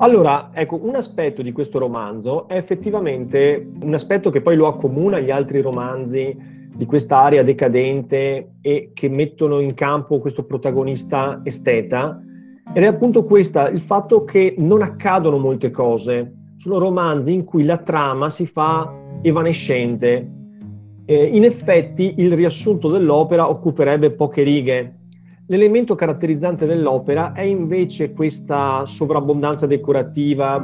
Allora, ecco, un aspetto di questo romanzo è effettivamente un aspetto che poi lo accomuna agli altri romanzi di questa area decadente e che mettono in campo questo protagonista esteta, ed è appunto questa, il fatto che non accadono molte cose. Sono romanzi in cui la trama si fa evanescente. Eh, in effetti il riassunto dell'opera occuperebbe poche righe, L'elemento caratterizzante dell'opera è invece questa sovrabbondanza decorativa,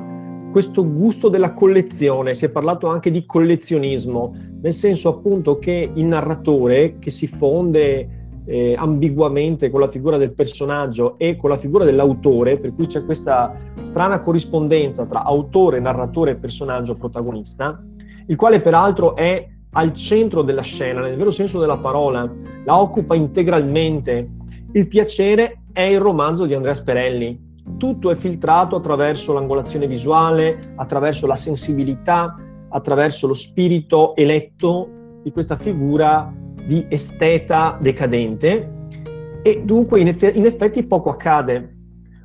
questo gusto della collezione, si è parlato anche di collezionismo, nel senso appunto che il narratore che si fonde eh, ambiguamente con la figura del personaggio e con la figura dell'autore, per cui c'è questa strana corrispondenza tra autore, narratore e personaggio protagonista, il quale peraltro è al centro della scena, nel vero senso della parola, la occupa integralmente il piacere è il romanzo di Andrea Sperelli. Tutto è filtrato attraverso l'angolazione visuale, attraverso la sensibilità, attraverso lo spirito eletto di questa figura di esteta decadente e dunque in, eff- in effetti poco accade.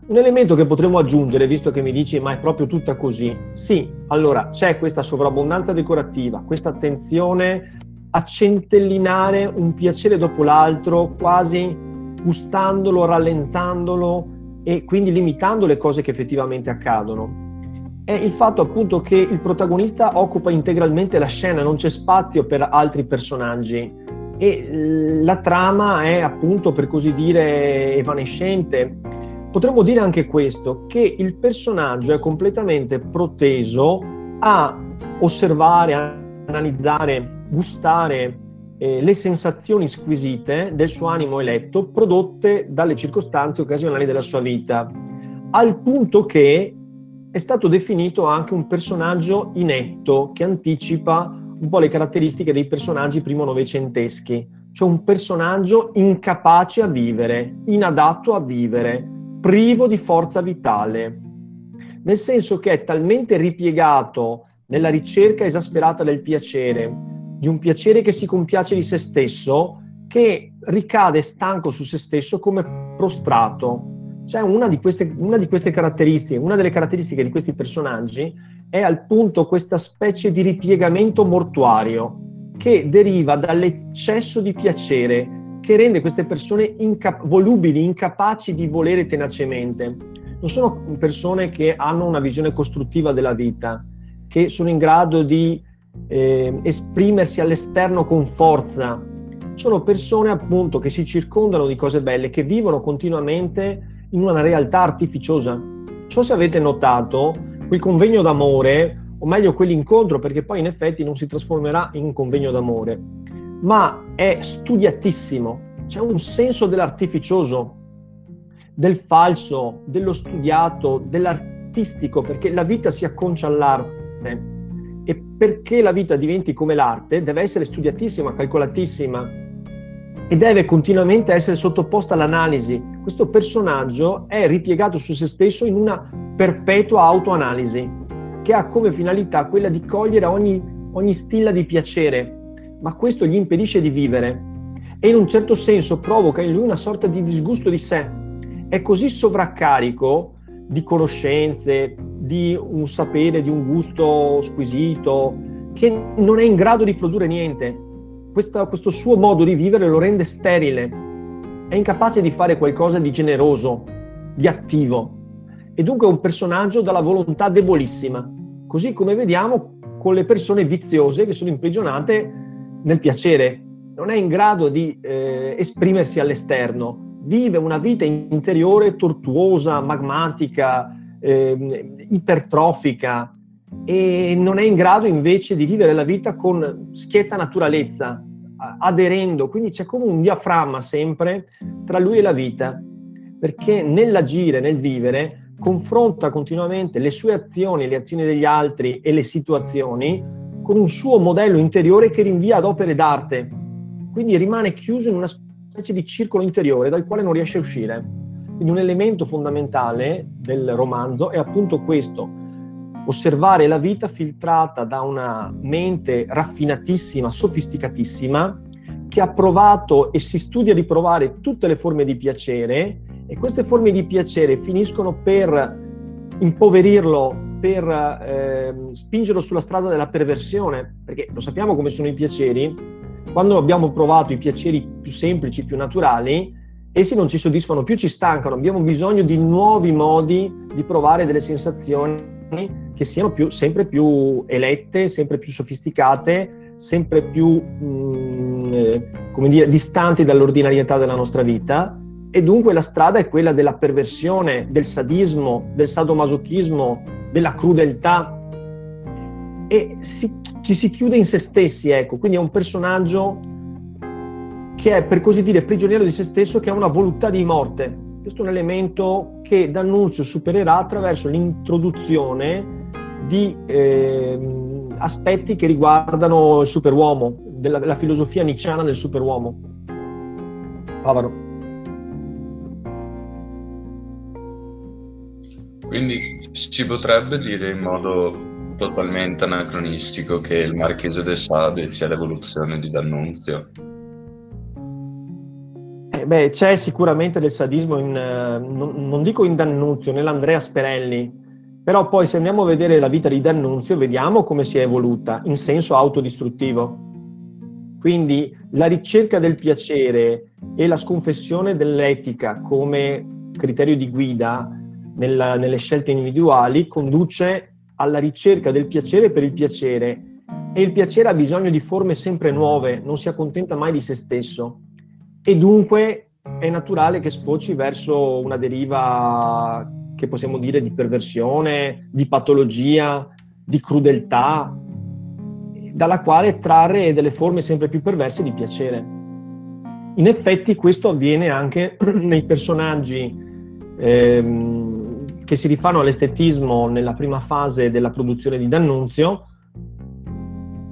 Un elemento che potremmo aggiungere, visto che mi dici ma è proprio tutta così, sì, allora c'è questa sovrabbondanza decorativa, questa attenzione a centellinare un piacere dopo l'altro, quasi gustandolo, rallentandolo e quindi limitando le cose che effettivamente accadono. È il fatto appunto che il protagonista occupa integralmente la scena, non c'è spazio per altri personaggi e la trama è appunto per così dire evanescente. Potremmo dire anche questo, che il personaggio è completamente proteso a osservare, analizzare, gustare eh, le sensazioni squisite del suo animo eletto prodotte dalle circostanze occasionali della sua vita, al punto che è stato definito anche un personaggio inetto che anticipa un po' le caratteristiche dei personaggi primo novecenteschi, cioè un personaggio incapace a vivere, inadatto a vivere, privo di forza vitale, nel senso che è talmente ripiegato nella ricerca esasperata del piacere, di un piacere che si compiace di se stesso, che ricade stanco su se stesso come prostrato. Cioè una di, queste, una di queste caratteristiche, una delle caratteristiche di questi personaggi è appunto questa specie di ripiegamento mortuario che deriva dall'eccesso di piacere che rende queste persone inca- volubili, incapaci di volere tenacemente. Non sono persone che hanno una visione costruttiva della vita, che sono in grado di eh, esprimersi all'esterno con forza. Sono persone appunto che si circondano di cose belle, che vivono continuamente in una realtà artificiosa. Ciò se avete notato, quel convegno d'amore, o meglio quell'incontro, perché poi in effetti non si trasformerà in un convegno d'amore, ma è studiatissimo, c'è un senso dell'artificioso, del falso, dello studiato, dell'artistico, perché la vita si acconcia all'arte e perché la vita diventi come l'arte deve essere studiatissima, calcolatissima e deve continuamente essere sottoposta all'analisi. Questo personaggio è ripiegato su se stesso in una perpetua autoanalisi che ha come finalità quella di cogliere ogni, ogni stilla di piacere, ma questo gli impedisce di vivere e in un certo senso provoca in lui una sorta di disgusto di sé. È così sovraccarico di conoscenze, di un sapere, di un gusto squisito, che non è in grado di produrre niente. Questo, questo suo modo di vivere lo rende sterile, è incapace di fare qualcosa di generoso, di attivo. E dunque è un personaggio dalla volontà debolissima, così come vediamo con le persone viziose che sono imprigionate nel piacere. Non è in grado di eh, esprimersi all'esterno, vive una vita interiore tortuosa, magmatica, eh, ipertrofica e non è in grado invece di vivere la vita con schietta naturalezza, aderendo, quindi c'è come un diaframma sempre tra lui e la vita, perché nell'agire, nel vivere, confronta continuamente le sue azioni, le azioni degli altri e le situazioni con un suo modello interiore che rinvia ad opere d'arte, quindi rimane chiuso in una specie di circolo interiore dal quale non riesce a uscire. Quindi un elemento fondamentale del romanzo è appunto questo, osservare la vita filtrata da una mente raffinatissima, sofisticatissima, che ha provato e si studia di provare tutte le forme di piacere e queste forme di piacere finiscono per impoverirlo, per eh, spingerlo sulla strada della perversione, perché lo sappiamo come sono i piaceri, quando abbiamo provato i piaceri più semplici, più naturali, essi non ci soddisfano più, ci stancano, abbiamo bisogno di nuovi modi di provare delle sensazioni che siano più, sempre più elette, sempre più sofisticate, sempre più mh, mm, eh, dire, distanti dall'ordinarietà della nostra vita. E dunque la strada è quella della perversione, del sadismo, del sadomasochismo, della crudeltà. E si, ci si chiude in se stessi, ecco, quindi è un personaggio che è per così dire prigioniero di se stesso, che ha una volontà di morte. Questo è un elemento che D'Annunzio supererà attraverso l'introduzione di eh, aspetti che riguardano il superuomo, della, della filosofia nicciana del superuomo. Pavaro. Quindi si potrebbe dire in modo totalmente anacronistico che il Marchese de Sade sia l'evoluzione di D'Annunzio? Eh, beh, c'è sicuramente del sadismo, in, uh, non, non, dico in D'Annunzio, nell'Andrea Sperelli, però poi se andiamo a vedere la vita di D'Annunzio vediamo come si è evoluta in senso autodistruttivo. Quindi la ricerca del piacere e la sconfessione dell'etica come criterio di guida nella, nelle scelte individuali conduce alla ricerca del piacere per il piacere e il piacere ha bisogno di forme sempre nuove, non si accontenta mai di se stesso e dunque è naturale che sfoci verso una deriva che possiamo dire di perversione, di patologia, di crudeltà, dalla quale trarre delle forme sempre più perverse di piacere. In effetti questo avviene anche nei personaggi ehm, che si rifanno all'estetismo nella prima fase della produzione di D'Annunzio,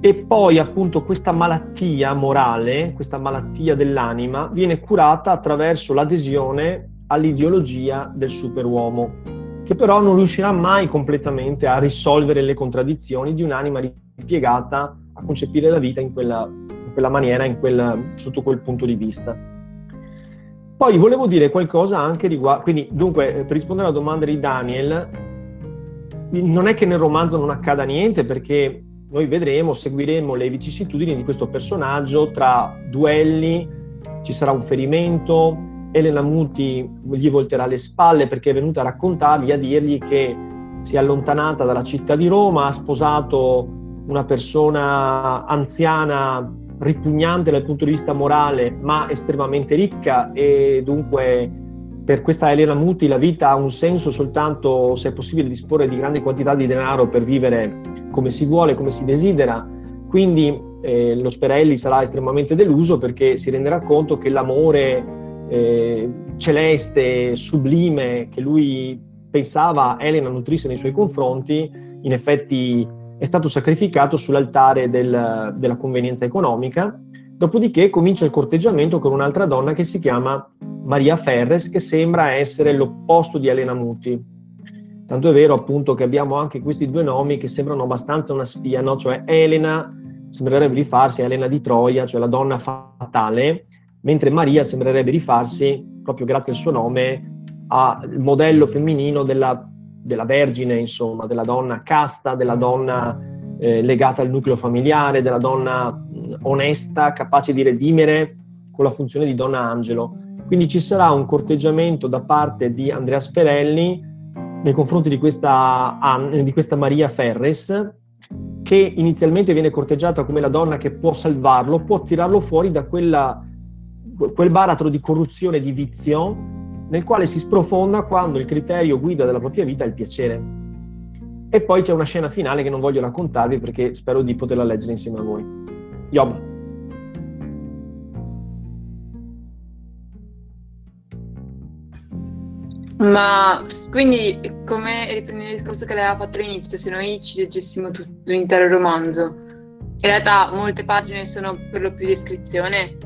e poi appunto questa malattia morale, questa malattia dell'anima, viene curata attraverso l'adesione all'ideologia del superuomo, che però non riuscirà mai completamente a risolvere le contraddizioni di un'anima ripiegata a concepire la vita in quella, in quella maniera, in quel, sotto quel punto di vista. Poi volevo dire qualcosa anche riguardo, quindi dunque per rispondere alla domanda di Daniel, non è che nel romanzo non accada niente perché noi vedremo, seguiremo le vicissitudini di questo personaggio tra duelli, ci sarà un ferimento, Elena Muti gli volterà le spalle perché è venuta a raccontargli, a dirgli che si è allontanata dalla città di Roma, ha sposato una persona anziana ripugnante dal punto di vista morale, ma estremamente ricca e dunque per questa Elena Muti la vita ha un senso soltanto se è possibile disporre di grandi quantità di denaro per vivere come si vuole, come si desidera. Quindi eh, lo Sperelli sarà estremamente deluso perché si renderà conto che l'amore eh, celeste, sublime, che lui pensava Elena nutrisse nei suoi confronti, in effetti è stato sacrificato sull'altare del, della convenienza economica. Dopodiché comincia il corteggiamento con un'altra donna che si chiama Maria Ferres, che sembra essere l'opposto di Elena Muti Tanto è vero appunto che abbiamo anche questi due nomi che sembrano abbastanza una spia, no? cioè Elena sembrerebbe rifarsi a Elena di Troia, cioè la donna fatale, mentre Maria sembrerebbe rifarsi, proprio grazie al suo nome, al modello femminino della, della vergine, insomma, della donna casta, della donna eh, legata al nucleo familiare, della donna onesta, capace di redimere con la funzione di donna angelo. Quindi ci sarà un corteggiamento da parte di Andrea Sperelli nei confronti di questa, di questa Maria Ferres, che inizialmente viene corteggiata come la donna che può salvarlo, può tirarlo fuori da quella, quel baratro di corruzione di vizio nel quale si sprofonda quando il criterio guida della propria vita è il piacere. E poi c'è una scena finale che non voglio raccontarvi perché spero di poterla leggere insieme a voi. Yob. Ma quindi, come riprendendo il discorso che lei aveva fatto all'inizio, se noi ci leggessimo tutto l'intero romanzo, in realtà molte pagine sono per lo più descrizione.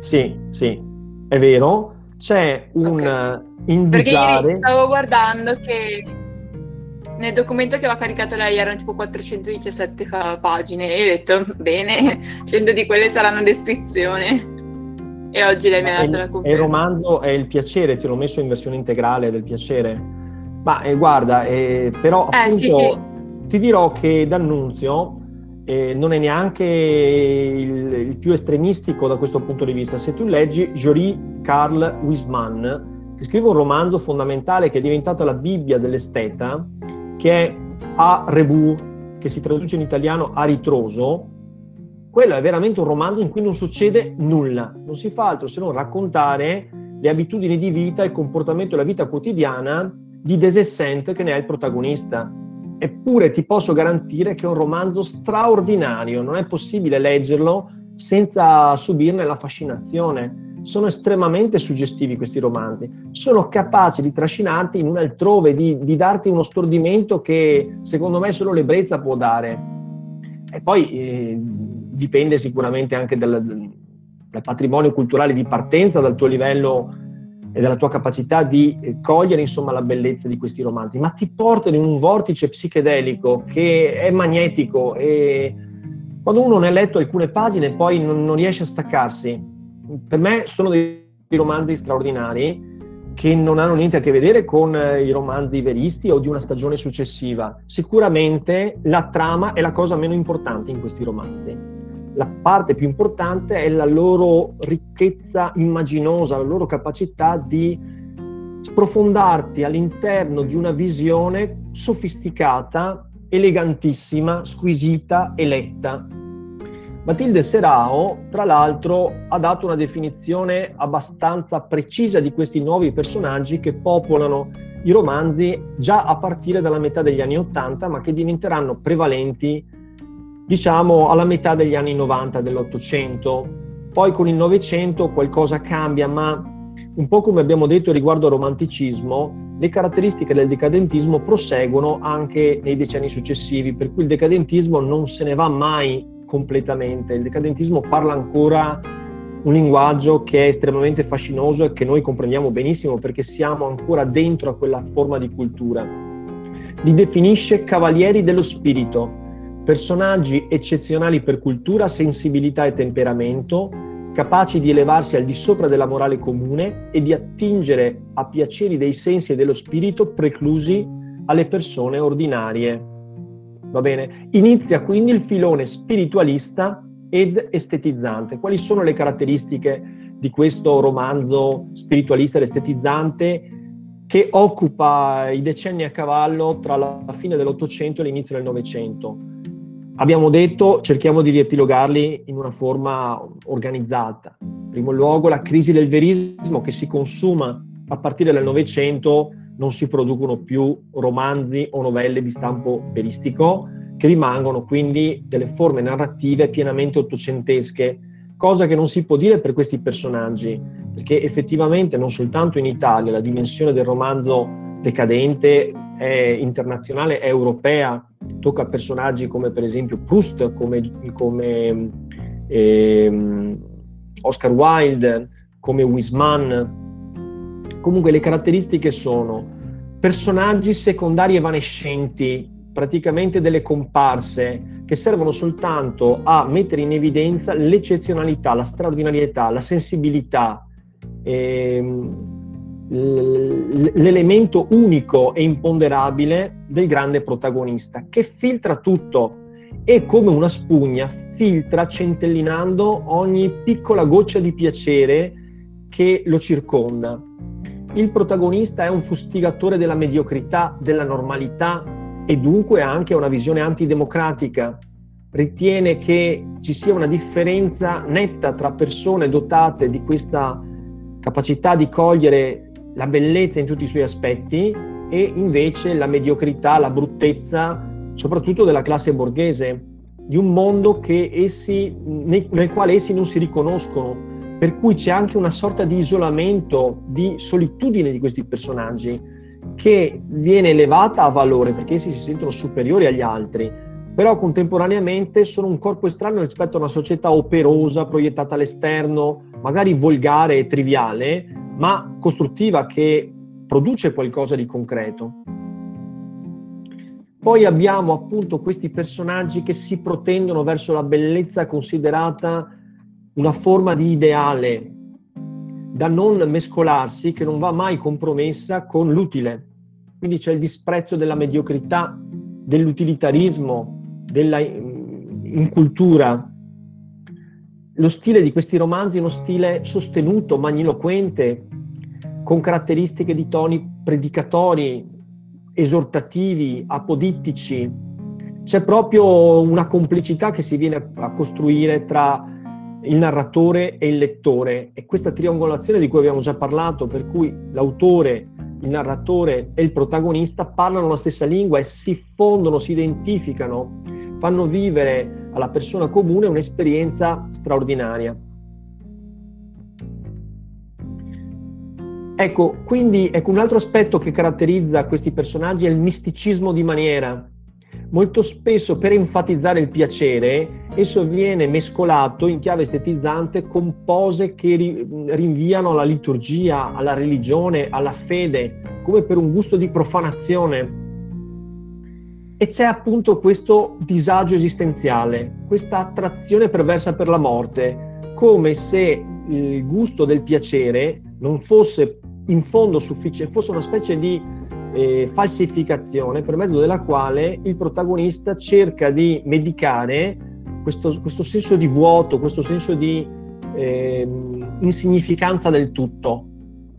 Sì, sì, è vero. C'è un okay. indugiare... Perché stavo guardando che nel documento che aveva caricato lei erano tipo 417 pagine e ho detto, bene, 100 di quelle saranno descrizione. E oggi lei mi ha dato la conferma. il romanzo è il piacere, ti l'ho messo in versione integrale del piacere. Ma eh, guarda, eh, però Eh, appunto, sì, sì. ti dirò che D'Annunzio eh, non è neanche il, il più estremistico da questo punto di vista. Se tu leggi Jory Karl Wiesmann, che scrive un romanzo fondamentale che è diventato la Bibbia dell'esteta, che è A Rebur, che si traduce in italiano a ritroso, quello è veramente un romanzo in cui non succede nulla, non si fa altro se non raccontare le abitudini di vita, il comportamento e la vita quotidiana di Desessent che ne è il protagonista. Eppure ti posso garantire che è un romanzo straordinario, non è possibile leggerlo senza subirne la fascinazione. Sono estremamente suggestivi questi romanzi, sono capaci di trascinarti in un altrove, di, di darti uno stordimento che secondo me solo l'ebbrezza può dare. E poi eh, dipende sicuramente anche dal, dal patrimonio culturale di partenza, dal tuo livello e dalla tua capacità di eh, cogliere insomma la bellezza di questi romanzi, ma ti portano in un vortice psichedelico che è magnetico e quando uno ne ha letto alcune pagine poi non, non riesce a staccarsi. Per me sono dei romanzi straordinari che non hanno niente a che vedere con eh, i romanzi veristi o di una stagione successiva. Sicuramente la trama è la cosa meno importante in questi romanzi. La parte più importante è la loro ricchezza immaginosa, la loro capacità di sprofondarti all'interno di una visione sofisticata, elegantissima, squisita e letta. Matilde Serao, tra l'altro, ha dato una definizione abbastanza precisa di questi nuovi personaggi che popolano i romanzi già a partire dalla metà degli anni Ottanta, ma che diventeranno prevalenti, diciamo, alla metà degli anni 90 dell'Ottocento. Poi con il Novecento qualcosa cambia, ma un po' come abbiamo detto riguardo al romanticismo, le caratteristiche del decadentismo proseguono anche nei decenni successivi, per cui il decadentismo non se ne va mai completamente. Il decadentismo parla ancora un linguaggio che è estremamente fascinoso e che noi comprendiamo benissimo perché siamo ancora dentro a quella forma di cultura. Li definisce cavalieri dello spirito, personaggi eccezionali per cultura, sensibilità e temperamento, capaci di elevarsi al di sopra della morale comune e di attingere a piaceri dei sensi e dello spirito preclusi alle persone ordinarie. Va bene? Inizia quindi il filone spiritualista ed estetizzante. Quali sono le caratteristiche di questo romanzo spiritualista ed estetizzante che occupa i decenni a cavallo tra la fine dell'Ottocento e l'inizio del Novecento? Abbiamo detto, cerchiamo di riepilogarli in una forma organizzata. In primo luogo, la crisi del verismo che si consuma a partire dal Novecento non si producono più romanzi o novelle di stampo veristico, che rimangono quindi delle forme narrative pienamente ottocentesche, cosa che non si può dire per questi personaggi, perché effettivamente non soltanto in Italia la dimensione del romanzo decadente è internazionale, è europea, tocca personaggi come per esempio Proust, come, come eh, Oscar Wilde, come Wiseman, Comunque le caratteristiche sono personaggi secondari evanescenti, praticamente delle comparse, che servono soltanto a mettere in evidenza l'eccezionalità, la straordinarietà, la sensibilità, ehm, l'elemento unico e imponderabile del grande protagonista, che filtra tutto e come una spugna filtra centellinando ogni piccola goccia di piacere che lo circonda il protagonista è un fustigatore della mediocrità, della normalità e dunque anche una visione antidemocratica. Ritiene che ci sia una differenza netta tra persone dotate di questa capacità di cogliere la bellezza in tutti i suoi aspetti e invece la mediocrità, la bruttezza, soprattutto della classe borghese, di un mondo essi, nel quale essi non si riconoscono, per cui c'è anche una sorta di isolamento, di solitudine di questi personaggi che viene elevata a valore perché essi si sentono superiori agli altri, però contemporaneamente sono un corpo estraneo rispetto a una società operosa, proiettata all'esterno, magari volgare e triviale, ma costruttiva che produce qualcosa di concreto. Poi abbiamo appunto questi personaggi che si protendono verso la bellezza considerata una forma di ideale da non mescolarsi, che non va mai compromessa con l'utile. quindi c'è il disprezzo della mediocrità, dell'utilitarismo, della incultura. Lo stile di questi romanzi è uno stile sostenuto, magniloquente, con caratteristiche di toni predicatori, esortativi, apodittici. C'è proprio una complicità che si viene a costruire tra il narratore e il lettore e questa triangolazione di cui abbiamo già parlato, per cui l'autore, il narratore e il protagonista parlano la stessa lingua e si fondono, si identificano, fanno vivere alla persona comune un'esperienza straordinaria. Ecco, quindi ecco, un altro aspetto che caratterizza questi personaggi è il misticismo di maniera. Molto spesso per enfatizzare il piacere esso viene mescolato in chiave estetizzante con pose che rinviano alla liturgia, alla religione, alla fede, come per un gusto di profanazione. E c'è appunto questo disagio esistenziale, questa attrazione perversa per la morte, come se il gusto del piacere non fosse in fondo sufficiente, fosse una specie di eh, falsificazione per mezzo della quale il protagonista cerca di medicare questo, questo senso di vuoto, questo senso di eh, insignificanza del tutto.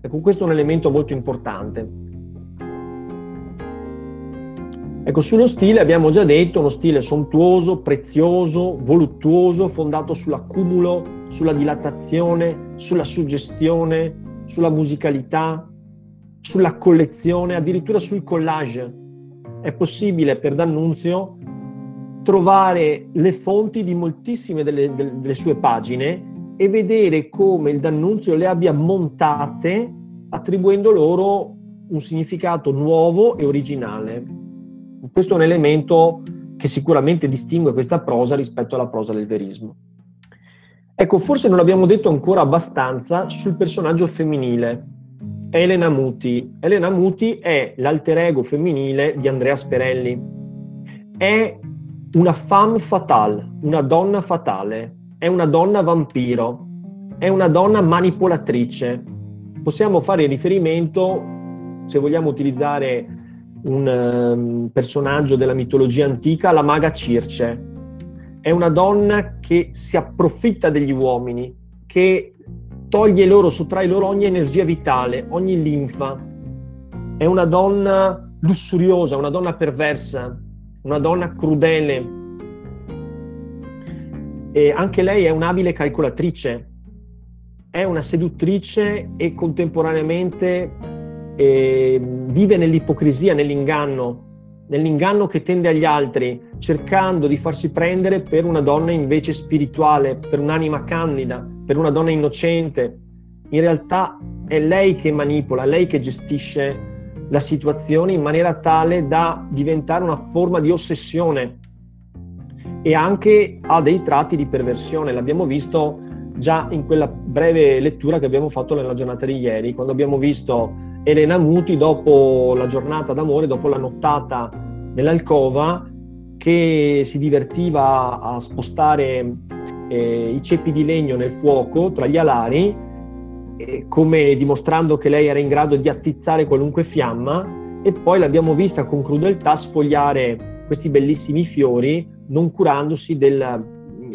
Ecco, questo è un elemento molto importante. Ecco, sullo stile abbiamo già detto uno stile sontuoso, prezioso, voluttuoso, fondato sull'accumulo, sulla dilatazione, sulla suggestione, sulla musicalità, sulla collezione, addirittura sul collage. È possibile per D'Annunzio trovare le fonti di moltissime delle, delle sue pagine e vedere come il D'Annunzio le abbia montate attribuendo loro un significato nuovo e originale. Questo è un elemento che sicuramente distingue questa prosa rispetto alla prosa del verismo. Ecco, forse non abbiamo detto ancora abbastanza sul personaggio femminile, Elena Muti. Elena Muti è l'alter ego femminile di Andrea Sperelli. È una femme fatale, una donna fatale, è una donna vampiro, è una donna manipolatrice. Possiamo fare riferimento, se vogliamo utilizzare un um, personaggio della mitologia antica, alla maga Circe è una donna che si approfitta degli uomini, che toglie loro, sottrae loro ogni energia vitale, ogni linfa. È una donna lussuriosa, una donna perversa, una donna crudele. E anche lei è un'abile calcolatrice, è una seduttrice e contemporaneamente eh, vive nell'ipocrisia, nell'inganno nell'inganno che tende agli altri, cercando di farsi prendere per una donna invece spirituale, per un'anima candida, per una donna innocente. In realtà è lei che manipola, lei che gestisce la situazione in maniera tale da diventare una forma di ossessione e anche ha dei tratti di perversione. L'abbiamo visto già in quella breve lettura che abbiamo fatto nella giornata di ieri, quando abbiamo visto Elena Muti dopo la giornata d'amore, dopo la nottata nell'alcova, che si divertiva a spostare eh, i ceppi di legno nel fuoco tra gli alari, eh, come dimostrando che lei era in grado di attizzare qualunque fiamma, e poi l'abbiamo vista con crudeltà sfogliare questi bellissimi fiori, non curandosi del,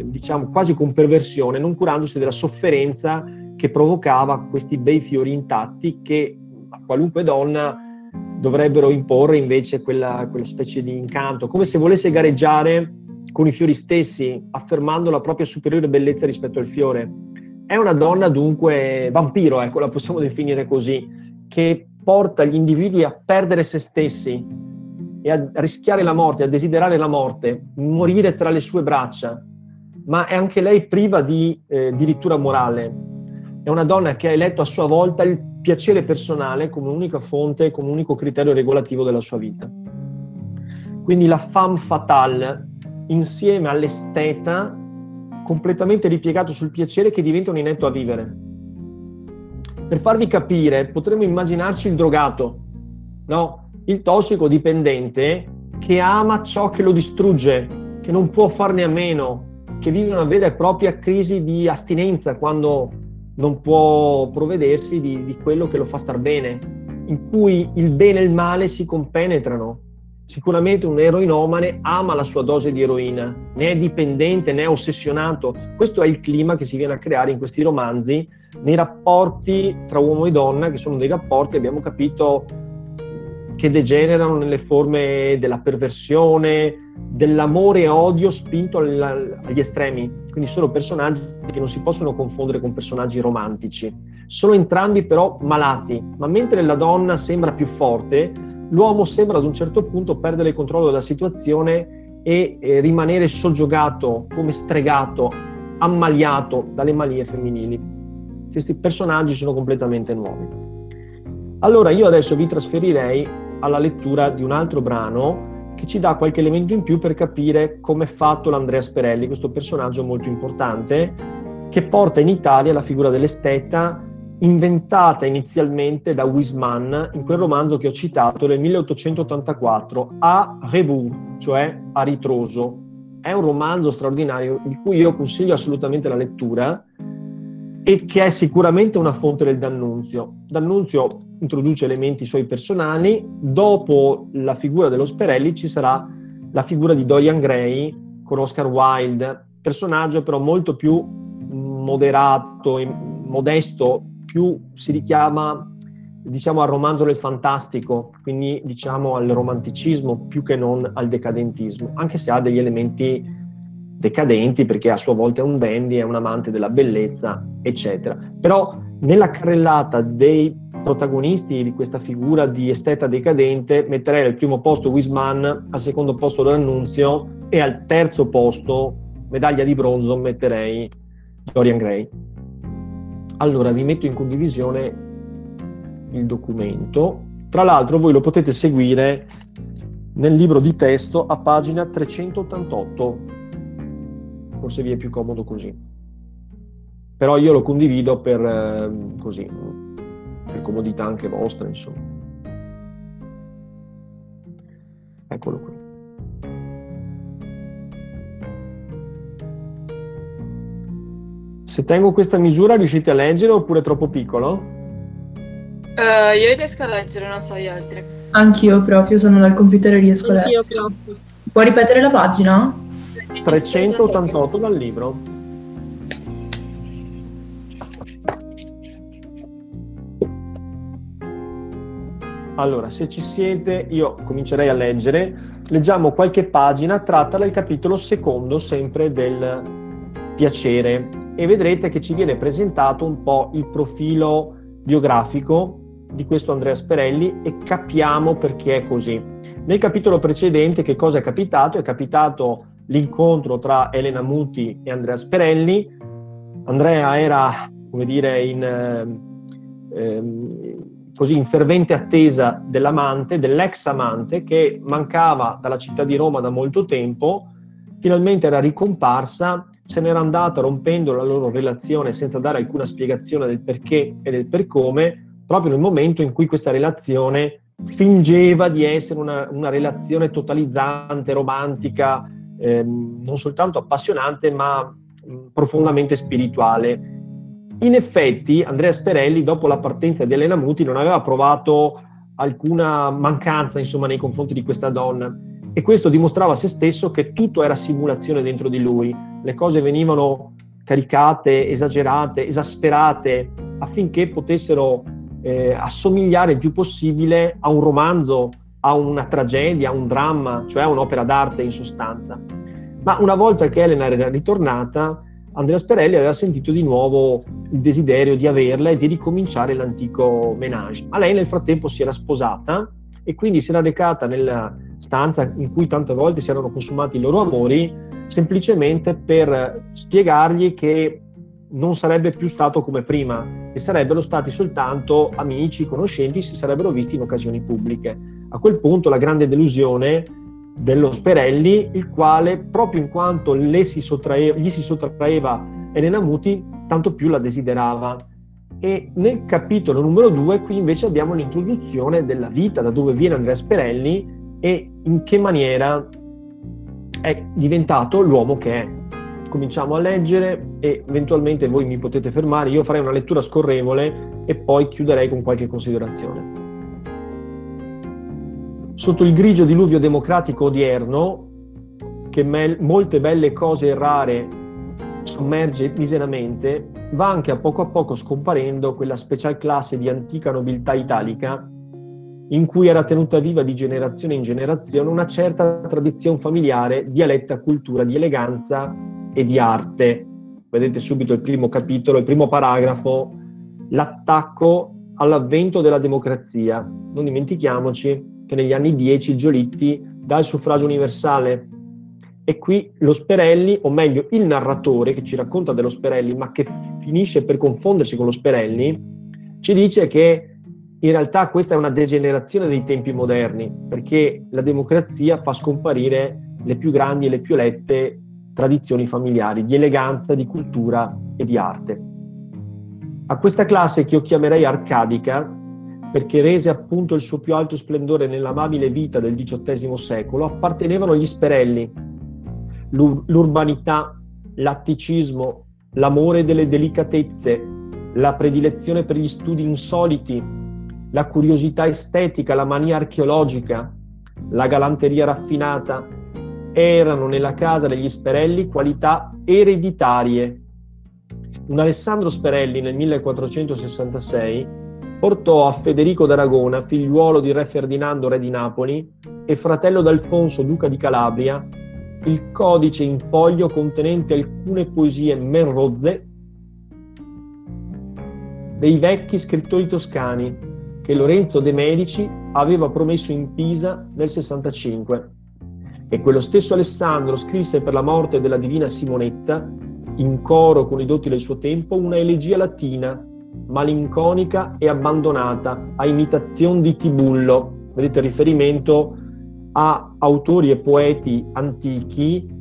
diciamo quasi con perversione, non curandosi della sofferenza che provocava questi bei fiori intatti che qualunque donna dovrebbero imporre invece quella, quella specie di incanto, come se volesse gareggiare con i fiori stessi, affermando la propria superiore bellezza rispetto al fiore. È una donna dunque vampiro, ecco, la possiamo definire così, che porta gli individui a perdere se stessi e a rischiare la morte, a desiderare la morte, morire tra le sue braccia, ma è anche lei priva di eh, dirittura morale. È una donna che ha eletto a sua volta il piacere personale come unica fonte, come unico criterio regolativo della sua vita. Quindi la femme fatale insieme all'esteta completamente ripiegato sul piacere che diventa un inetto a vivere. Per farvi capire, potremmo immaginarci il drogato, no? il tossico dipendente che ama ciò che lo distrugge, che non può farne a meno, che vive una vera e propria crisi di astinenza quando non può provvedersi di, di quello che lo fa star bene. in cui il bene e il male si compenetrano. Sicuramente un eroinomane ama la sua dose di eroina, ne è dipendente, ne è ossessionato. Questo è il clima che si viene a creare in questi romanzi, nei rapporti tra uomo e donna, che sono dei rapporti, abbiamo capito, che degenerano nelle forme della perversione, dell'amore e odio spinto agli estremi. Quindi sono personaggi che non si possono confondere con personaggi romantici. Sono entrambi però malati, ma mentre la donna sembra più forte, l'uomo sembra ad un certo punto perdere il controllo della situazione e, e rimanere soggiogato, come stregato, ammaliato dalle malie femminili. Questi personaggi sono completamente nuovi. Allora io adesso vi trasferirei alla lettura di un altro brano che ci dà qualche elemento in più per capire come è fatto l'Andrea Sperelli, questo personaggio molto importante che porta in Italia la figura dell'esteta inventata inizialmente da Wiseman in quel romanzo che ho citato nel 1884, A Rebout, cioè a ritroso. È un romanzo straordinario di cui io consiglio assolutamente la lettura e che è sicuramente una fonte del D'Annunzio. D'Annunzio introduce elementi suoi personali, dopo la figura dello Sperelli ci sarà la figura di Dorian Gray con Oscar Wilde, personaggio però molto più moderato, modesto, più si richiama diciamo al romanzo del fantastico, quindi diciamo al romanticismo più che non al decadentismo, anche se ha degli elementi decadenti perché a sua volta è un dandy, è un amante della bellezza, eccetera. Però nella carrellata dei protagonisti di questa figura di esteta decadente metterei al primo posto Wiseman, al secondo posto D'Annunzio e al terzo posto, medaglia di bronzo, metterei Dorian Gray. Allora vi metto in condivisione il documento. Tra l'altro voi lo potete seguire nel libro di testo a pagina 388. Forse vi è più comodo così. Però io lo condivido per eh, così, per comodità anche vostra, insomma. Eccolo qui. Se tengo questa misura riuscite a leggere oppure è troppo piccolo? Uh, io riesco a leggere, non so gli altri. Anch'io proprio, sono dal computer e riesco a leggere. Puoi ripetere la pagina? 388 dal libro. Allora, se ci siete, io comincerei a leggere. Leggiamo qualche pagina tratta dal capitolo secondo, sempre del piacere e vedrete che ci viene presentato un po' il profilo biografico di questo Andrea Sperelli e capiamo perché è così. Nel capitolo precedente che cosa è capitato? È capitato l'incontro tra Elena Muti e Andrea Sperelli. Andrea era, come dire, in, eh, così, in fervente attesa dell'amante, dell'ex amante che mancava dalla città di Roma da molto tempo, finalmente era ricomparsa se n'era andata rompendo la loro relazione senza dare alcuna spiegazione del perché e del per come, proprio nel momento in cui questa relazione fingeva di essere una, una relazione totalizzante, romantica, ehm, non soltanto appassionante, ma mh, profondamente spirituale. In effetti, Andrea Sperelli, dopo la partenza di Elena Muti, non aveva provato alcuna mancanza insomma, nei confronti di questa donna e questo dimostrava a se stesso che tutto era simulazione dentro di lui, le cose venivano caricate, esagerate, esasperate affinché potessero eh, assomigliare il più possibile a un romanzo, a una tragedia, a un dramma, cioè a un'opera d'arte in sostanza. Ma una volta che Elena era ritornata, Andrea Sperelli aveva sentito di nuovo il desiderio di averla e di ricominciare l'antico menage. Ma lei nel frattempo si era sposata e quindi si era recata nella stanza in cui tante volte si erano consumati i loro amori, semplicemente per spiegargli che non sarebbe più stato come prima e sarebbero stati soltanto amici, conoscenti, si sarebbero visti in occasioni pubbliche. A quel punto la grande delusione dello Sperelli, il quale proprio in quanto si gli si sottraeva Elena Muti, tanto più la desiderava. E nel capitolo numero 2 qui invece abbiamo l'introduzione della vita, da dove viene Andrea Sperelli e in che maniera è diventato l'uomo che è. Cominciamo a leggere e eventualmente voi mi potete fermare, io farei una lettura scorrevole e poi chiuderei con qualche considerazione. Sotto il grigio diluvio democratico odierno, che me- molte belle cose rare sommerge miseramente, va anche a poco a poco scomparendo quella special classe di antica nobiltà italica in cui era tenuta viva di generazione in generazione una certa tradizione familiare, dialetta, cultura, di eleganza e di arte. Vedete subito il primo capitolo, il primo paragrafo, l'attacco all'avvento della democrazia. Non dimentichiamoci che negli anni 10 il Giolitti dà il suffragio universale e qui lo Sperelli, o meglio il narratore che ci racconta dello Sperelli, ma che finisce per confondersi con lo Sperelli, ci dice che in realtà questa è una degenerazione dei tempi moderni, perché la democrazia fa scomparire le più grandi e le più lette tradizioni familiari di eleganza, di cultura e di arte. A questa classe che io chiamerei arcadica, perché rese appunto il suo più alto splendore nell'amabile vita del XVIII secolo, appartenevano gli sperelli, l'urbanità, l'atticismo, l'amore delle delicatezze, la predilezione per gli studi insoliti, la curiosità estetica, la mania archeologica, la galanteria raffinata, erano nella casa degli Sperelli qualità ereditarie. Un Alessandro Sperelli nel 1466 portò a Federico d'Aragona, figliuolo di re Ferdinando, re di Napoli, e fratello d'Alfonso, duca di Calabria, il codice in foglio contenente alcune poesie men rozze dei vecchi scrittori toscani, che Lorenzo de' Medici aveva promesso in Pisa nel 65. E quello stesso Alessandro scrisse per la morte della divina Simonetta, in coro con i doti del suo tempo, una elegia latina, malinconica e abbandonata, a imitazione di Tibullo. Vedete riferimento a autori e poeti antichi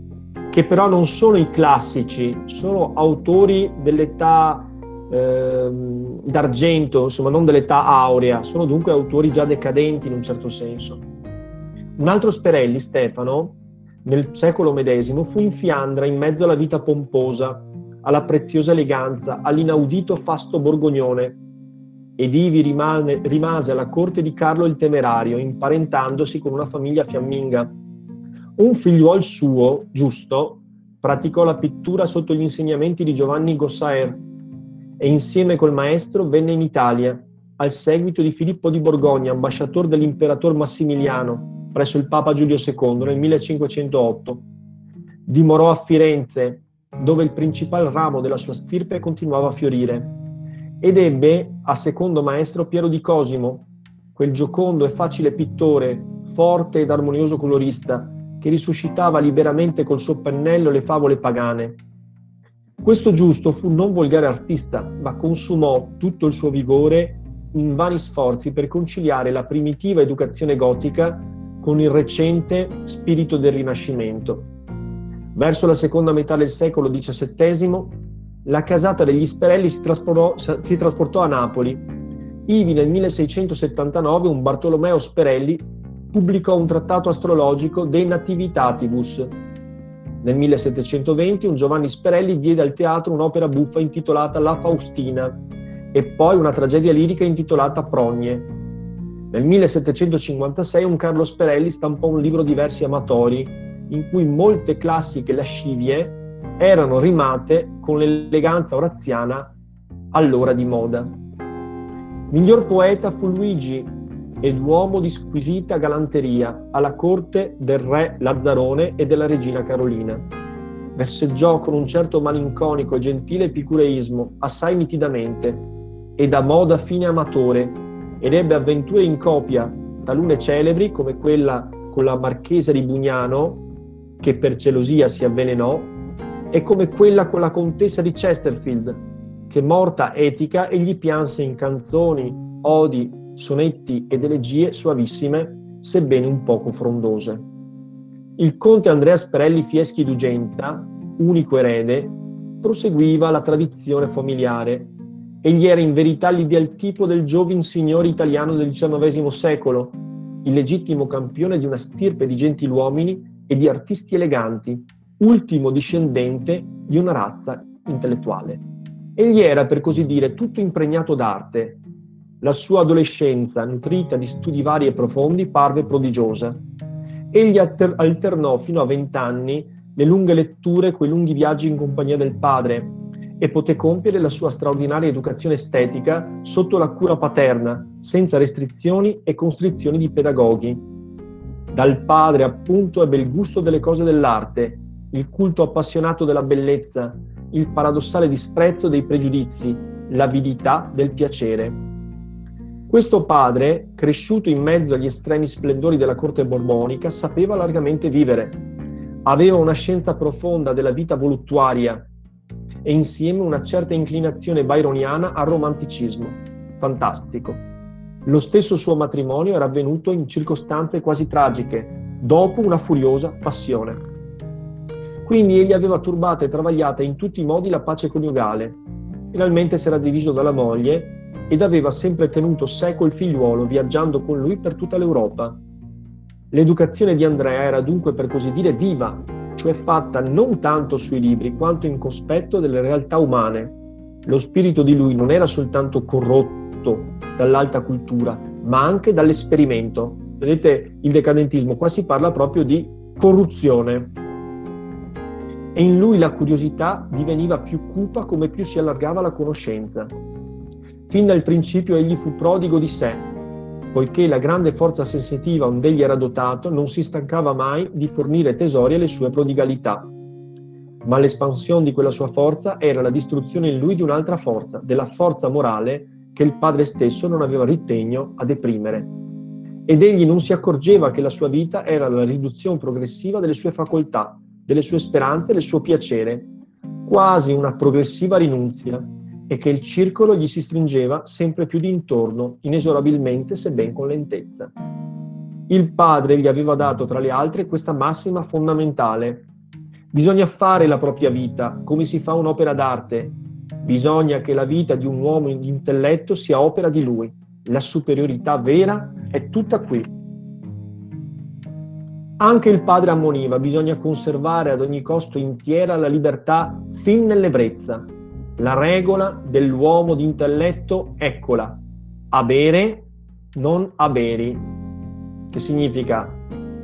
che però non sono i classici, sono autori dell'età Ehm, d'argento, insomma non dell'età aurea, sono dunque autori già decadenti in un certo senso. Un altro Sperelli, Stefano, nel secolo medesimo, fu in Fiandra in mezzo alla vita pomposa, alla preziosa eleganza, all'inaudito fasto borgognone, ed ivi rimane, rimase alla corte di Carlo il Temerario, imparentandosi con una famiglia fiamminga. Un figliuol suo, giusto, praticò la pittura sotto gli insegnamenti di Giovanni Gossaer, e insieme col maestro venne in Italia, al seguito di Filippo di Borgogna, ambasciatore dell'imperatore Massimiliano presso il Papa Giulio II nel 1508. Dimorò a Firenze, dove il principale ramo della sua stirpe continuava a fiorire, ed ebbe a secondo maestro Piero di Cosimo, quel giocondo e facile pittore, forte ed armonioso colorista, che risuscitava liberamente col suo pennello le favole pagane questo giusto fu non volgare artista, ma consumò tutto il suo vigore in vani sforzi per conciliare la primitiva educazione gotica con il recente spirito del Rinascimento. Verso la seconda metà del secolo XVII, la casata degli Sperelli si, si trasportò a Napoli. Ivi nel 1679 un Bartolomeo Sperelli pubblicò un trattato astrologico De Nativitatibus, nel 1720 un Giovanni Sperelli diede al teatro un'opera buffa intitolata La Faustina e poi una tragedia lirica intitolata Progne. Nel 1756 un Carlo Sperelli stampò un libro di versi amatori in cui molte classiche lascivie erano rimate con l'eleganza oraziana allora di moda. Miglior poeta fu Luigi ed uomo di squisita galanteria alla corte del re Lazzarone e della regina Carolina. Verseggiò con un certo malinconico e gentile epicureismo assai nitidamente e da moda fine amatore ed ebbe avventure in copia, talune celebri come quella con la marchesa di Bugnano, che per gelosia si avvelenò, e come quella con la contessa di Chesterfield, che morta etica egli pianse in canzoni, odi, sonetti ed elegie suavissime, sebbene un poco frondose. Il conte Andrea Sperelli Fieschi d'Ugenta, unico erede, proseguiva la tradizione familiare. Egli era in verità l'ideal tipo del giovin signore italiano del XIX secolo, il legittimo campione di una stirpe di gentiluomini e di artisti eleganti, ultimo discendente di una razza intellettuale. Egli era, per così dire, tutto impregnato d'arte, la sua adolescenza, nutrita di studi vari e profondi, parve prodigiosa. Egli alternò fino a vent'anni le lunghe letture, quei lunghi viaggi in compagnia del padre e poté compiere la sua straordinaria educazione estetica sotto la cura paterna, senza restrizioni e constrizioni di pedagoghi. Dal padre, appunto, ebbe il gusto delle cose dell'arte, il culto appassionato della bellezza, il paradossale disprezzo dei pregiudizi, l'avidità del piacere. Questo padre, cresciuto in mezzo agli estremi splendori della corte borbonica, sapeva largamente vivere. Aveva una scienza profonda della vita voluttuaria e insieme una certa inclinazione byroniana al romanticismo. Fantastico. Lo stesso suo matrimonio era avvenuto in circostanze quasi tragiche, dopo una furiosa passione. Quindi egli aveva turbata e travagliata in tutti i modi la pace coniugale. Finalmente si era diviso dalla moglie ed aveva sempre tenuto seco il figliuolo viaggiando con lui per tutta l'Europa. L'educazione di Andrea era dunque per così dire viva, cioè fatta non tanto sui libri quanto in cospetto delle realtà umane. Lo spirito di lui non era soltanto corrotto dall'alta cultura, ma anche dall'esperimento. Vedete il decadentismo, qua si parla proprio di corruzione. E in lui la curiosità diveniva più cupa come più si allargava la conoscenza. Fin dal principio egli fu prodigo di sé, poiché la grande forza sensitiva onde egli era dotato non si stancava mai di fornire tesori alle sue prodigalità. Ma l'espansione di quella sua forza era la distruzione in lui di un'altra forza, della forza morale che il padre stesso non aveva ritegno a deprimere. Ed egli non si accorgeva che la sua vita era la riduzione progressiva delle sue facoltà, delle sue speranze, del suo piacere, quasi una progressiva rinunzia, e che il circolo gli si stringeva sempre più d'intorno, inesorabilmente sebben con lentezza. Il padre gli aveva dato, tra le altre, questa massima fondamentale. Bisogna fare la propria vita come si fa un'opera d'arte. Bisogna che la vita di un uomo di intelletto sia opera di lui. La superiorità vera è tutta qui. Anche il padre ammoniva, bisogna conservare ad ogni costo intiera la libertà fin nell'ebbrezza, la regola dell'uomo di intelletto, eccola, avere, non averi, che significa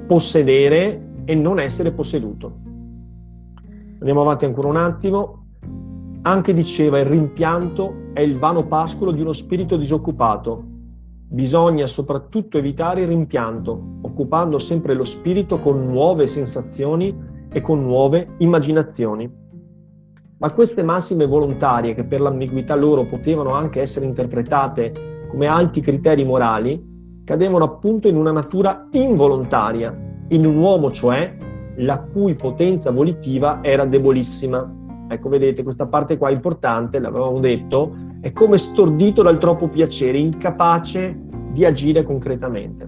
possedere e non essere posseduto. Andiamo avanti ancora un attimo. Anche diceva il rimpianto è il vano pascolo di uno spirito disoccupato. Bisogna soprattutto evitare il rimpianto, occupando sempre lo spirito con nuove sensazioni e con nuove immaginazioni. Ma queste massime volontarie, che per l'ambiguità loro potevano anche essere interpretate come alti criteri morali, cadevano appunto in una natura involontaria, in un uomo cioè la cui potenza volitiva era debolissima. Ecco, vedete, questa parte qua è importante, l'avevamo detto, è come stordito dal troppo piacere, incapace di agire concretamente.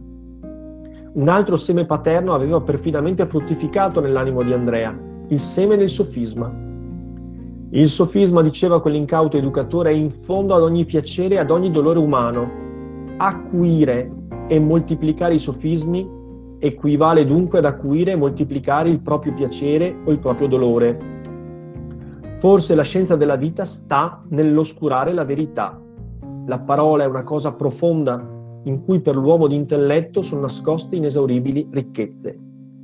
Un altro seme paterno aveva perfidamente fruttificato nell'animo di Andrea, il seme del sofisma, il sofisma, diceva quell'incauto educatore, è in fondo ad ogni piacere e ad ogni dolore umano. Acuire e moltiplicare i sofismi equivale dunque ad acuire e moltiplicare il proprio piacere o il proprio dolore. Forse la scienza della vita sta nell'oscurare la verità. La parola è una cosa profonda in cui per l'uomo di intelletto sono nascoste inesauribili ricchezze.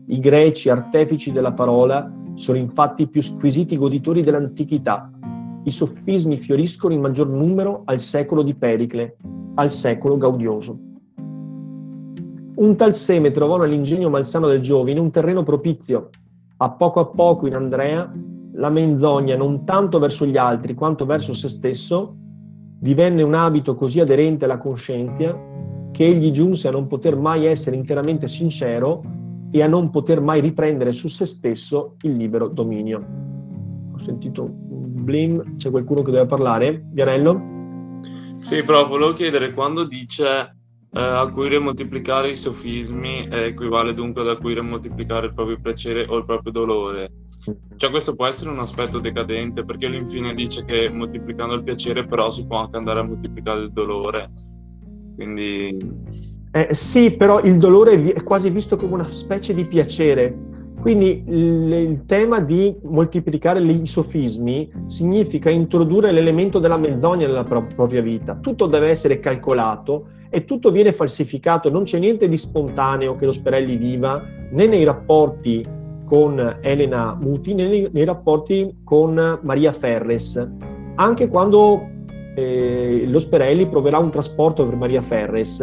I greci artefici della parola sono infatti i più squisiti goditori dell'antichità. I sofismi fioriscono in maggior numero al secolo di Pericle, al secolo gaudioso. Un tal seme trovò nell'ingegno malsano del giovine un terreno propizio. A poco a poco in Andrea la menzogna, non tanto verso gli altri quanto verso se stesso, divenne un abito così aderente alla coscienza che egli giunse a non poter mai essere interamente sincero e a non poter mai riprendere su se stesso il libero dominio. Ho sentito un blim, c'è qualcuno che deve parlare? Vianello? Sì, però volevo chiedere, quando dice eh, acuire e moltiplicare i sofismi eh, equivale dunque ad acuire e moltiplicare il proprio piacere o il proprio dolore, cioè questo può essere un aspetto decadente perché lui infine dice che moltiplicando il piacere però si può anche andare a moltiplicare il dolore. Quindi eh, sì, però il dolore è quasi visto come una specie di piacere. Quindi il, il, tema di moltiplicare gli sofismi significa introdurre l'elemento della menzogna nella pro- propria vita. Tutto deve essere calcolato e tutto viene falsificato, non c'è niente di spontaneo che lo Sperelli viva né nei rapporti con Elena Muti nei, nei rapporti con Maria Ferres. Anche quando eh, lo Sperelli proverà un trasporto per Maria Ferres,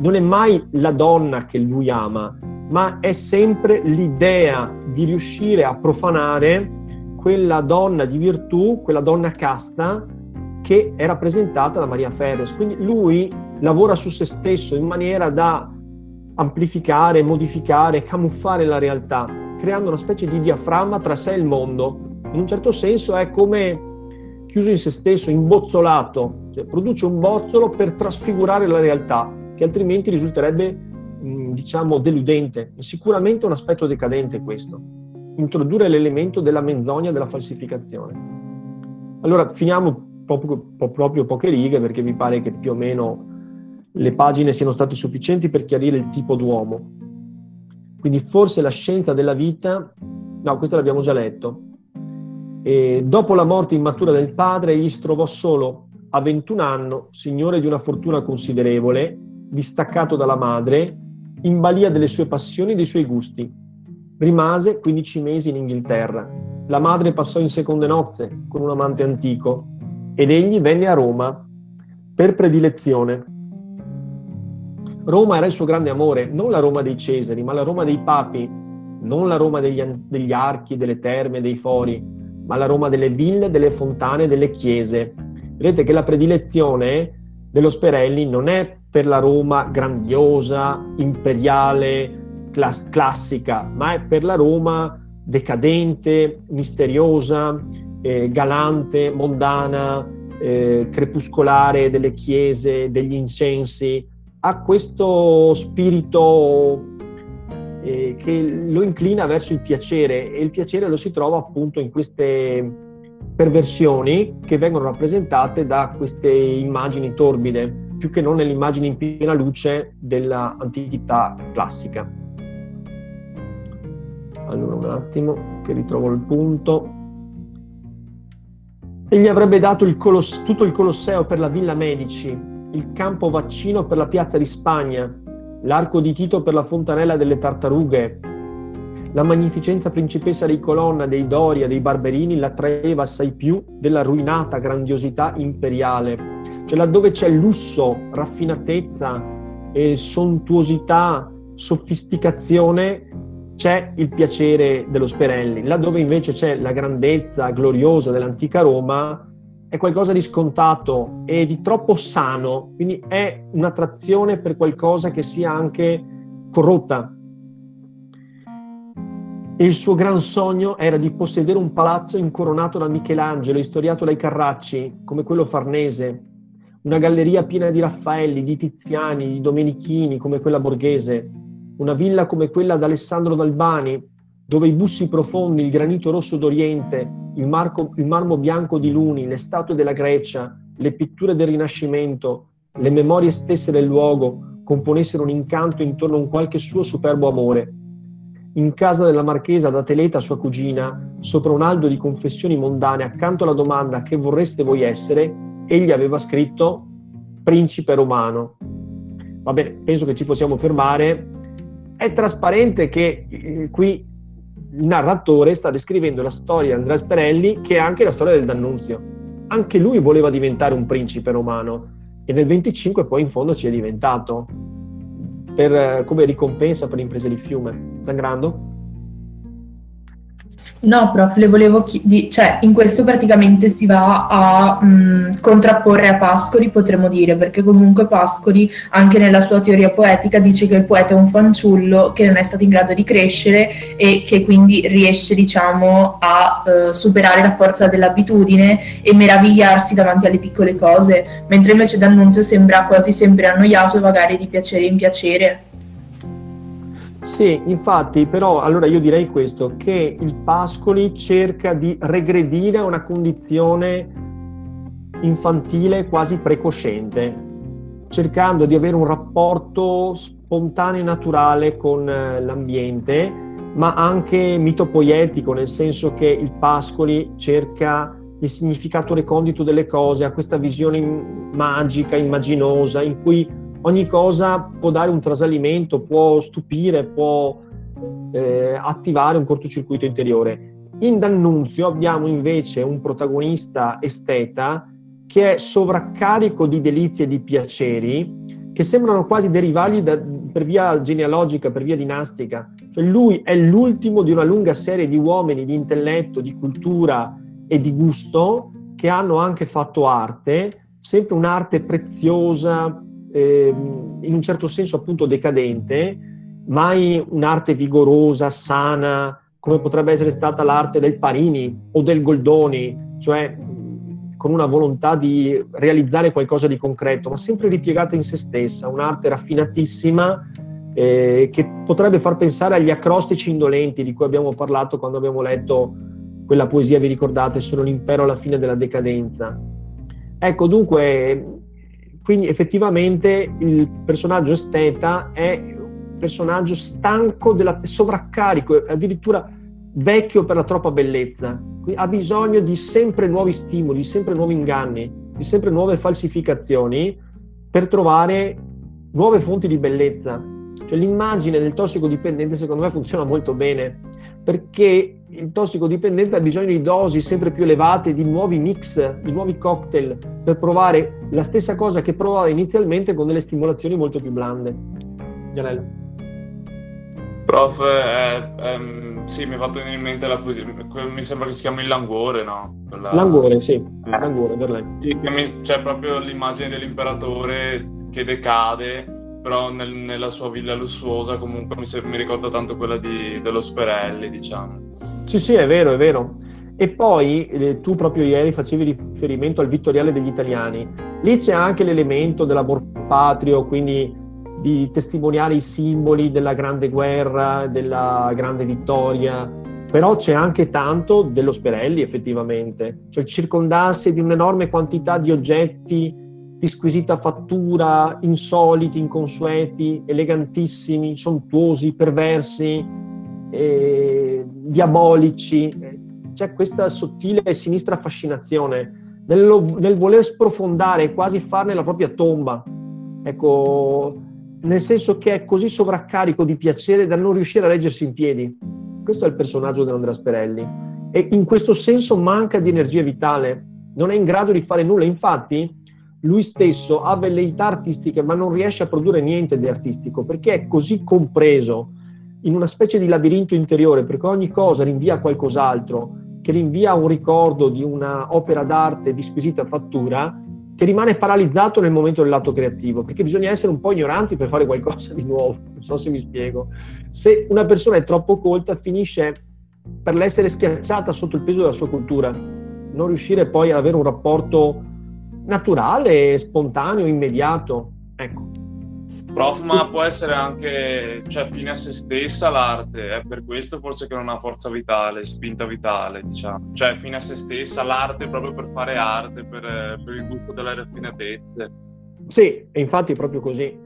non è mai la donna che lui ama, ma è sempre l'idea di riuscire a profanare quella donna di virtù, quella donna casta che è rappresentata da Maria Ferres. Quindi lui lavora su se stesso in maniera da amplificare, modificare, camuffare la realtà, creando una specie di diaframma tra sé e il mondo. In un certo senso è come chiuso in se stesso, imbozzolato, cioè produce un bozzolo per trasfigurare la realtà, che altrimenti risulterebbe diciamo, deludente. È sicuramente un aspetto decadente questo, introdurre l'elemento della menzogna, della falsificazione. Allora, finiamo proprio, proprio poche righe perché mi pare che più o meno le pagine siano state sufficienti per chiarire il tipo d'uomo. Quindi forse la scienza della vita, no, questo l'abbiamo già letto. E dopo la morte immatura del padre, egli si trovò solo a 21 anni, signore di una fortuna considerevole, distaccato dalla madre, in balia delle sue passioni e dei suoi gusti. Rimase 15 mesi in Inghilterra. La madre passò in seconde nozze con un amante antico ed egli venne a Roma per predilezione. Roma era il suo grande amore, non la Roma dei Cesari, ma la Roma dei papi, non la Roma degli, degli archi, delle terme, dei fori, ma la Roma delle ville, delle fontane, delle chiese. Vedete che la predilezione dello Sperelli non è per la Roma grandiosa, imperiale, class- classica, ma è per la Roma decadente, misteriosa, eh, galante, mondana, eh, crepuscolare delle chiese, degli incensi. Ha questo spirito eh, che lo inclina verso il piacere e il piacere lo si trova appunto in queste perversioni che vengono rappresentate da queste immagini torbide più che non nell'immagine in piena luce dell'antichità classica. Allora un attimo che ritrovo il punto. Egli avrebbe dato il Coloss- tutto il Colosseo per la Villa Medici, il campo vaccino per la Piazza di Spagna, l'arco di Tito per la Fontanella delle Tartarughe. La magnificenza principessa dei Colonna, dei Doria, dei Barberini l'attraeva assai più della ruinata grandiosità imperiale cioè laddove c'è lusso, raffinatezza, e sontuosità, sofisticazione, c'è il piacere dello Sperelli. Laddove invece c'è la grandezza gloriosa dell'antica Roma, è qualcosa di scontato e di troppo sano, quindi è un'attrazione per qualcosa che sia anche corrotta. Il suo gran sogno era di possedere un palazzo incoronato da Michelangelo, istoriato dai Carracci, come quello farnese, una galleria piena di Raffaelli, di Tiziani, di Domenichini come quella borghese, una villa come quella d'Alessandro d'Albani, dove i bussi profondi, il granito rosso d'Oriente, il, marco, il marmo bianco di Luni, le statue della Grecia, le pitture del Rinascimento, le memorie stesse del luogo componessero un incanto intorno a un qualche suo superbo amore. In casa della marchesa da Teleta, sua cugina, sopra un aldo di confessioni mondane, accanto alla domanda che vorreste voi essere, egli aveva scritto principe romano. Va bene, penso che ci possiamo fermare. È trasparente che eh, qui il narratore sta descrivendo la storia di Andrea Sperelli, che è anche la storia del D'Annunzio. Anche lui voleva diventare un principe romano e nel 25 poi in fondo ci è diventato per, eh, come ricompensa per l'impresa di fiume. Sangrando? No, prof, le volevo chiedere, cioè in questo praticamente si va a mh, mm, contrapporre a Pascoli, potremmo dire, perché comunque Pascoli, anche nella sua teoria poetica, dice che il poeta è un fanciullo che non è stato in grado di crescere e che quindi riesce, diciamo, a uh, superare la forza dell'abitudine e meravigliarsi davanti alle piccole cose, mentre invece D'Annunzio sembra quasi sempre annoiato e vagare di piacere in piacere. Sì, infatti, però allora io direi questo, che il Pascoli cerca di regredire a una condizione infantile quasi precosciente, cercando di avere un rapporto spontaneo e naturale con eh, l'ambiente ma anche mitopoietico, nel senso che il Pascoli cerca il significato recondito delle cose, ha questa visione magica, immaginosa, in cui ogni cosa può dare un trasalimento, può stupire, può eh, attivare un cortocircuito interiore. In D'Annunzio abbiamo invece un protagonista esteta che è sovraccarico di delizie e di piaceri che sembrano quasi derivargli da, per via genealogica, per via dinastica. Cioè lui è l'ultimo di una lunga serie di uomini di intelletto, di cultura e di gusto che hanno anche fatto arte, sempre un'arte preziosa, eh, in un certo senso appunto decadente, mai un'arte vigorosa, sana, come potrebbe essere stata l'arte del Parini o del Goldoni, cioè con una volontà di realizzare qualcosa di concreto, ma sempre ripiegata in se stessa, un'arte raffinatissima eh, che potrebbe far pensare agli acrostici indolenti di cui abbiamo parlato quando abbiamo letto quella poesia, vi ricordate, sono l'impero alla fine della decadenza. Ecco, dunque, quindi effettivamente il personaggio esteta è un personaggio stanco della sovraccarico, addirittura vecchio per la troppa bellezza, ha bisogno di sempre nuovi stimoli, sempre nuovi inganni, di sempre nuove falsificazioni per trovare nuove fonti di bellezza. Cioè l'immagine del tossicodipendente secondo me funziona molto bene perché il tossicodipendente ha bisogno di dosi sempre più elevate, di nuovi mix, di nuovi cocktail per provare la stessa cosa che provava inizialmente con delle stimolazioni molto più blande. Gianello. Prof, eh, ehm, sì, mi ha fatto venire in mente la poesia, mi sembra che si chiami Il Languore, no? Quella... Languore, sì, eh. Languore, per lei. C'è proprio l'immagine dell'imperatore che decade, però nel, nella sua villa lussuosa comunque mi, mi ricorda tanto quella di, dello Sperelli, diciamo. Sì, sì, è vero, è vero. E poi eh, tu proprio ieri facevi riferimento al Vittoriale degli Italiani. Lì c'è anche l'elemento dell'amor patrio, quindi di testimoniare i simboli della grande guerra, della grande vittoria, però c'è anche tanto dello Sperelli effettivamente, cioè circondarsi di un'enorme quantità di oggetti di squisita fattura, insoliti, inconsueti, elegantissimi, sontuosi, perversi, eh, diabolici. C'è questa sottile e sinistra fascinazione nel, nel voler sprofondare e quasi farne la propria tomba. Ecco, nel senso che è così sovraccarico di piacere da non riuscire a reggersi in piedi. Questo è il personaggio dell'Andrea Sperelli e in questo senso manca di energia vitale, non è in grado di fare nulla. Infatti, lui stesso ha velleità artistiche, ma non riesce a produrre niente di artistico perché è così compreso in una specie di labirinto interiore, perché ogni cosa rinvia a qualcos'altro, che rinvia a un ricordo di un'opera d'arte di squisita fattura, che rimane paralizzato nel momento dell'atto creativo, perché bisogna essere un po' ignoranti per fare qualcosa di nuovo, non so se mi spiego. Se una persona è troppo colta, finisce per l'essere schiacciata sotto il peso della sua cultura, non riuscire poi ad avere un rapporto naturale, spontaneo, immediato. Ecco. Prof, ma può essere anche cioè, fine a se stessa l'arte, è per questo forse che non ha forza vitale, spinta vitale, diciamo. Cioè, fine a se stessa l'arte proprio per fare arte, per, per il gusto delle raffinatezze. Sì, e infatti è proprio così,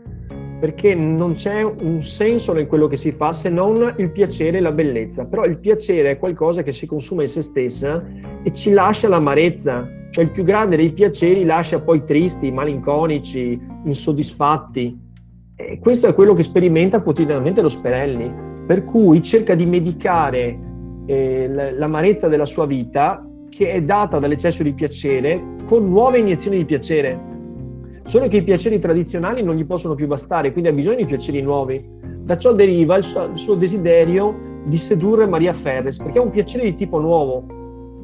perché non c'è un senso in quello che si fa se non il piacere e la bellezza. Però il piacere è qualcosa che si consuma in se stessa e ci lascia l'amarezza, cioè il più grande dei piaceri lascia poi tristi, malinconici, insoddisfatti e questo è quello che sperimenta quotidianamente lo Sperelli, per cui cerca di medicare eh, l'amarezza della sua vita, che è data dall'eccesso di piacere, con nuove iniezioni di piacere. Solo che i piaceri tradizionali non gli possono più bastare, quindi ha bisogno di piaceri nuovi. Da ciò deriva il suo, il suo desiderio di sedurre Maria Ferres, perché è un piacere di tipo nuovo.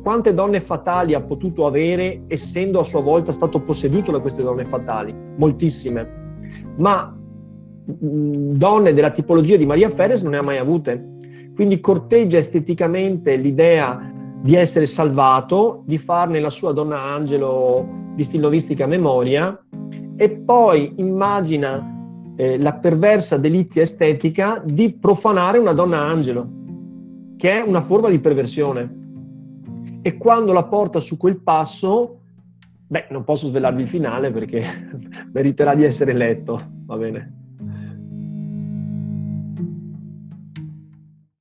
Quante donne fatali ha potuto avere essendo a sua volta stato posseduto da queste donne fatali? Moltissime. Ma donne della tipologia di Maria Ferres non ne ha mai avute. Quindi corteggia esteticamente l'idea di essere salvato, di farne la sua donna angelo di stilovistica memoria e poi immagina eh, la perversa delizia estetica di profanare una donna angelo, che è una forma di perversione. E quando la porta su quel passo, beh, non posso svelarvi il finale perché meriterà di essere letto, va bene?